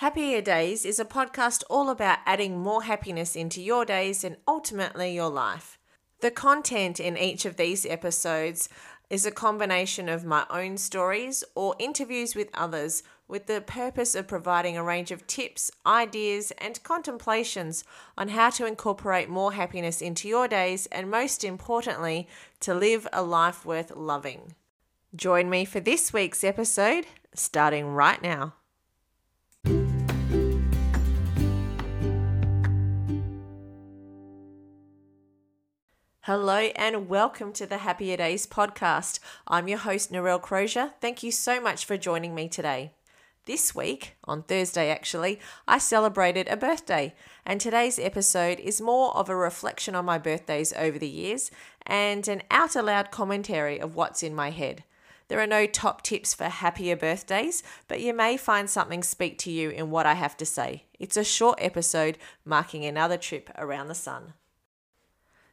Happier Days is a podcast all about adding more happiness into your days and ultimately your life. The content in each of these episodes is a combination of my own stories or interviews with others with the purpose of providing a range of tips, ideas, and contemplations on how to incorporate more happiness into your days and, most importantly, to live a life worth loving. Join me for this week's episode, starting right now. Hello and welcome to the Happier Days podcast. I'm your host, Narelle Crozier. Thank you so much for joining me today. This week, on Thursday actually, I celebrated a birthday, and today's episode is more of a reflection on my birthdays over the years and an out aloud commentary of what's in my head. There are no top tips for happier birthdays, but you may find something speak to you in what I have to say. It's a short episode marking another trip around the sun.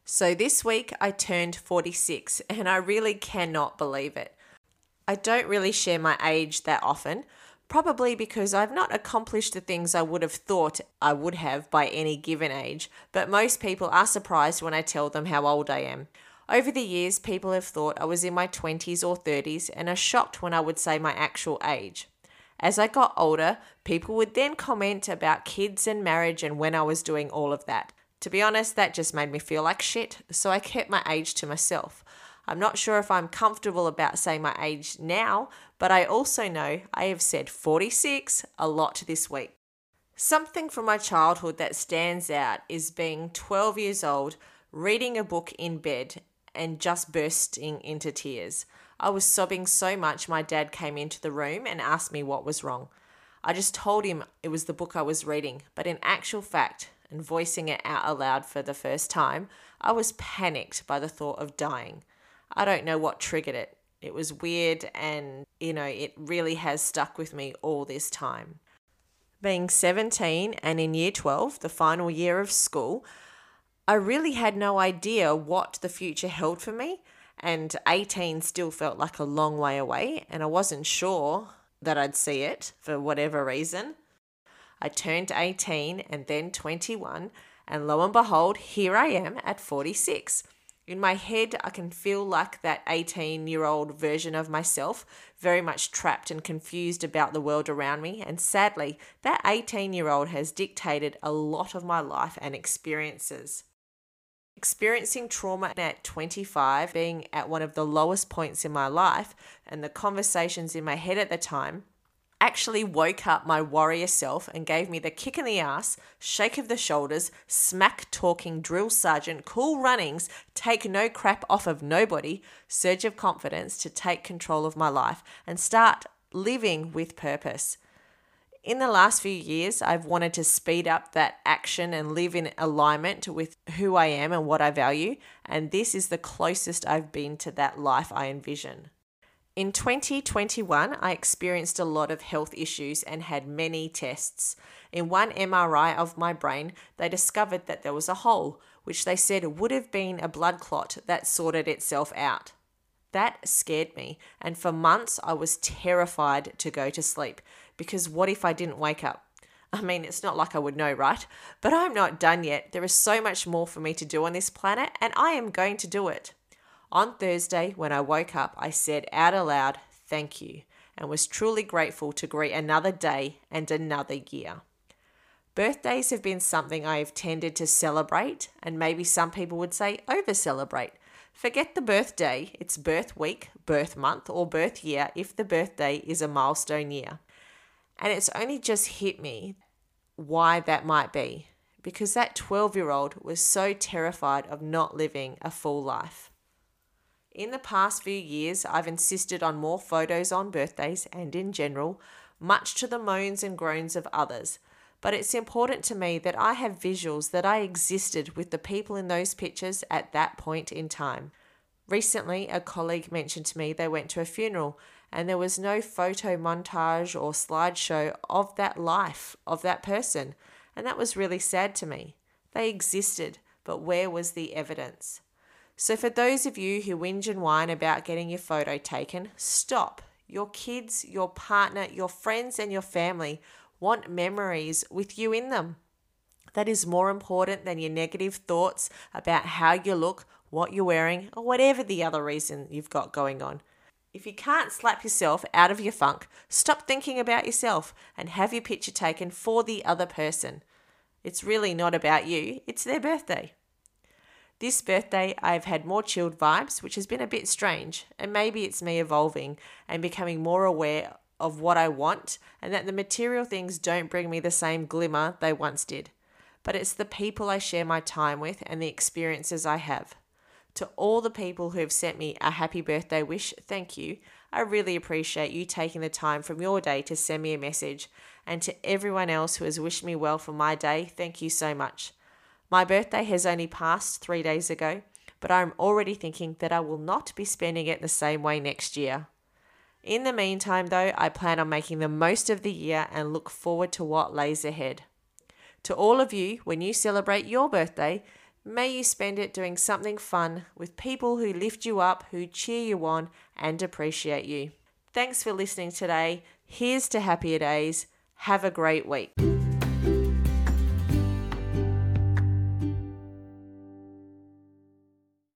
So this week I turned 46 and I really cannot believe it. I don't really share my age that often, probably because I've not accomplished the things I would have thought I would have by any given age, but most people are surprised when I tell them how old I am. Over the years, people have thought I was in my 20s or 30s and are shocked when I would say my actual age. As I got older, people would then comment about kids and marriage and when I was doing all of that. To be honest, that just made me feel like shit, so I kept my age to myself. I'm not sure if I'm comfortable about saying my age now, but I also know I have said 46 a lot this week. Something from my childhood that stands out is being 12 years old, reading a book in bed, and just bursting into tears. I was sobbing so much my dad came into the room and asked me what was wrong. I just told him it was the book I was reading, but in actual fact, and voicing it out aloud for the first time, I was panicked by the thought of dying. I don't know what triggered it. It was weird, and you know, it really has stuck with me all this time. Being 17 and in year 12, the final year of school, I really had no idea what the future held for me, and 18 still felt like a long way away, and I wasn't sure that I'd see it for whatever reason. I turned 18 and then 21, and lo and behold, here I am at 46. In my head, I can feel like that 18 year old version of myself, very much trapped and confused about the world around me. And sadly, that 18 year old has dictated a lot of my life and experiences. Experiencing trauma at 25, being at one of the lowest points in my life, and the conversations in my head at the time actually woke up my warrior self and gave me the kick in the ass, shake of the shoulders, smack talking drill sergeant, cool runnings, take no crap off of nobody, surge of confidence to take control of my life and start living with purpose. In the last few years, I've wanted to speed up that action and live in alignment with who I am and what I value, and this is the closest I've been to that life I envision. In 2021, I experienced a lot of health issues and had many tests. In one MRI of my brain, they discovered that there was a hole, which they said would have been a blood clot that sorted itself out. That scared me, and for months I was terrified to go to sleep because what if I didn't wake up? I mean, it's not like I would know, right? But I'm not done yet. There is so much more for me to do on this planet, and I am going to do it. On Thursday, when I woke up, I said out aloud, Thank you, and was truly grateful to greet another day and another year. Birthdays have been something I have tended to celebrate, and maybe some people would say over celebrate. Forget the birthday, it's birth week, birth month, or birth year if the birthday is a milestone year. And it's only just hit me why that might be, because that 12 year old was so terrified of not living a full life. In the past few years, I've insisted on more photos on birthdays and in general, much to the moans and groans of others. But it's important to me that I have visuals that I existed with the people in those pictures at that point in time. Recently, a colleague mentioned to me they went to a funeral and there was no photo montage or slideshow of that life, of that person. And that was really sad to me. They existed, but where was the evidence? So, for those of you who whinge and whine about getting your photo taken, stop. Your kids, your partner, your friends, and your family want memories with you in them. That is more important than your negative thoughts about how you look, what you're wearing, or whatever the other reason you've got going on. If you can't slap yourself out of your funk, stop thinking about yourself and have your picture taken for the other person. It's really not about you, it's their birthday. This birthday, I've had more chilled vibes, which has been a bit strange, and maybe it's me evolving and becoming more aware of what I want and that the material things don't bring me the same glimmer they once did. But it's the people I share my time with and the experiences I have. To all the people who have sent me a happy birthday wish, thank you. I really appreciate you taking the time from your day to send me a message. And to everyone else who has wished me well for my day, thank you so much. My birthday has only passed three days ago, but I'm already thinking that I will not be spending it the same way next year. In the meantime, though, I plan on making the most of the year and look forward to what lays ahead. To all of you, when you celebrate your birthday, May you spend it doing something fun with people who lift you up, who cheer you on, and appreciate you. Thanks for listening today. Here's to happier days. Have a great week.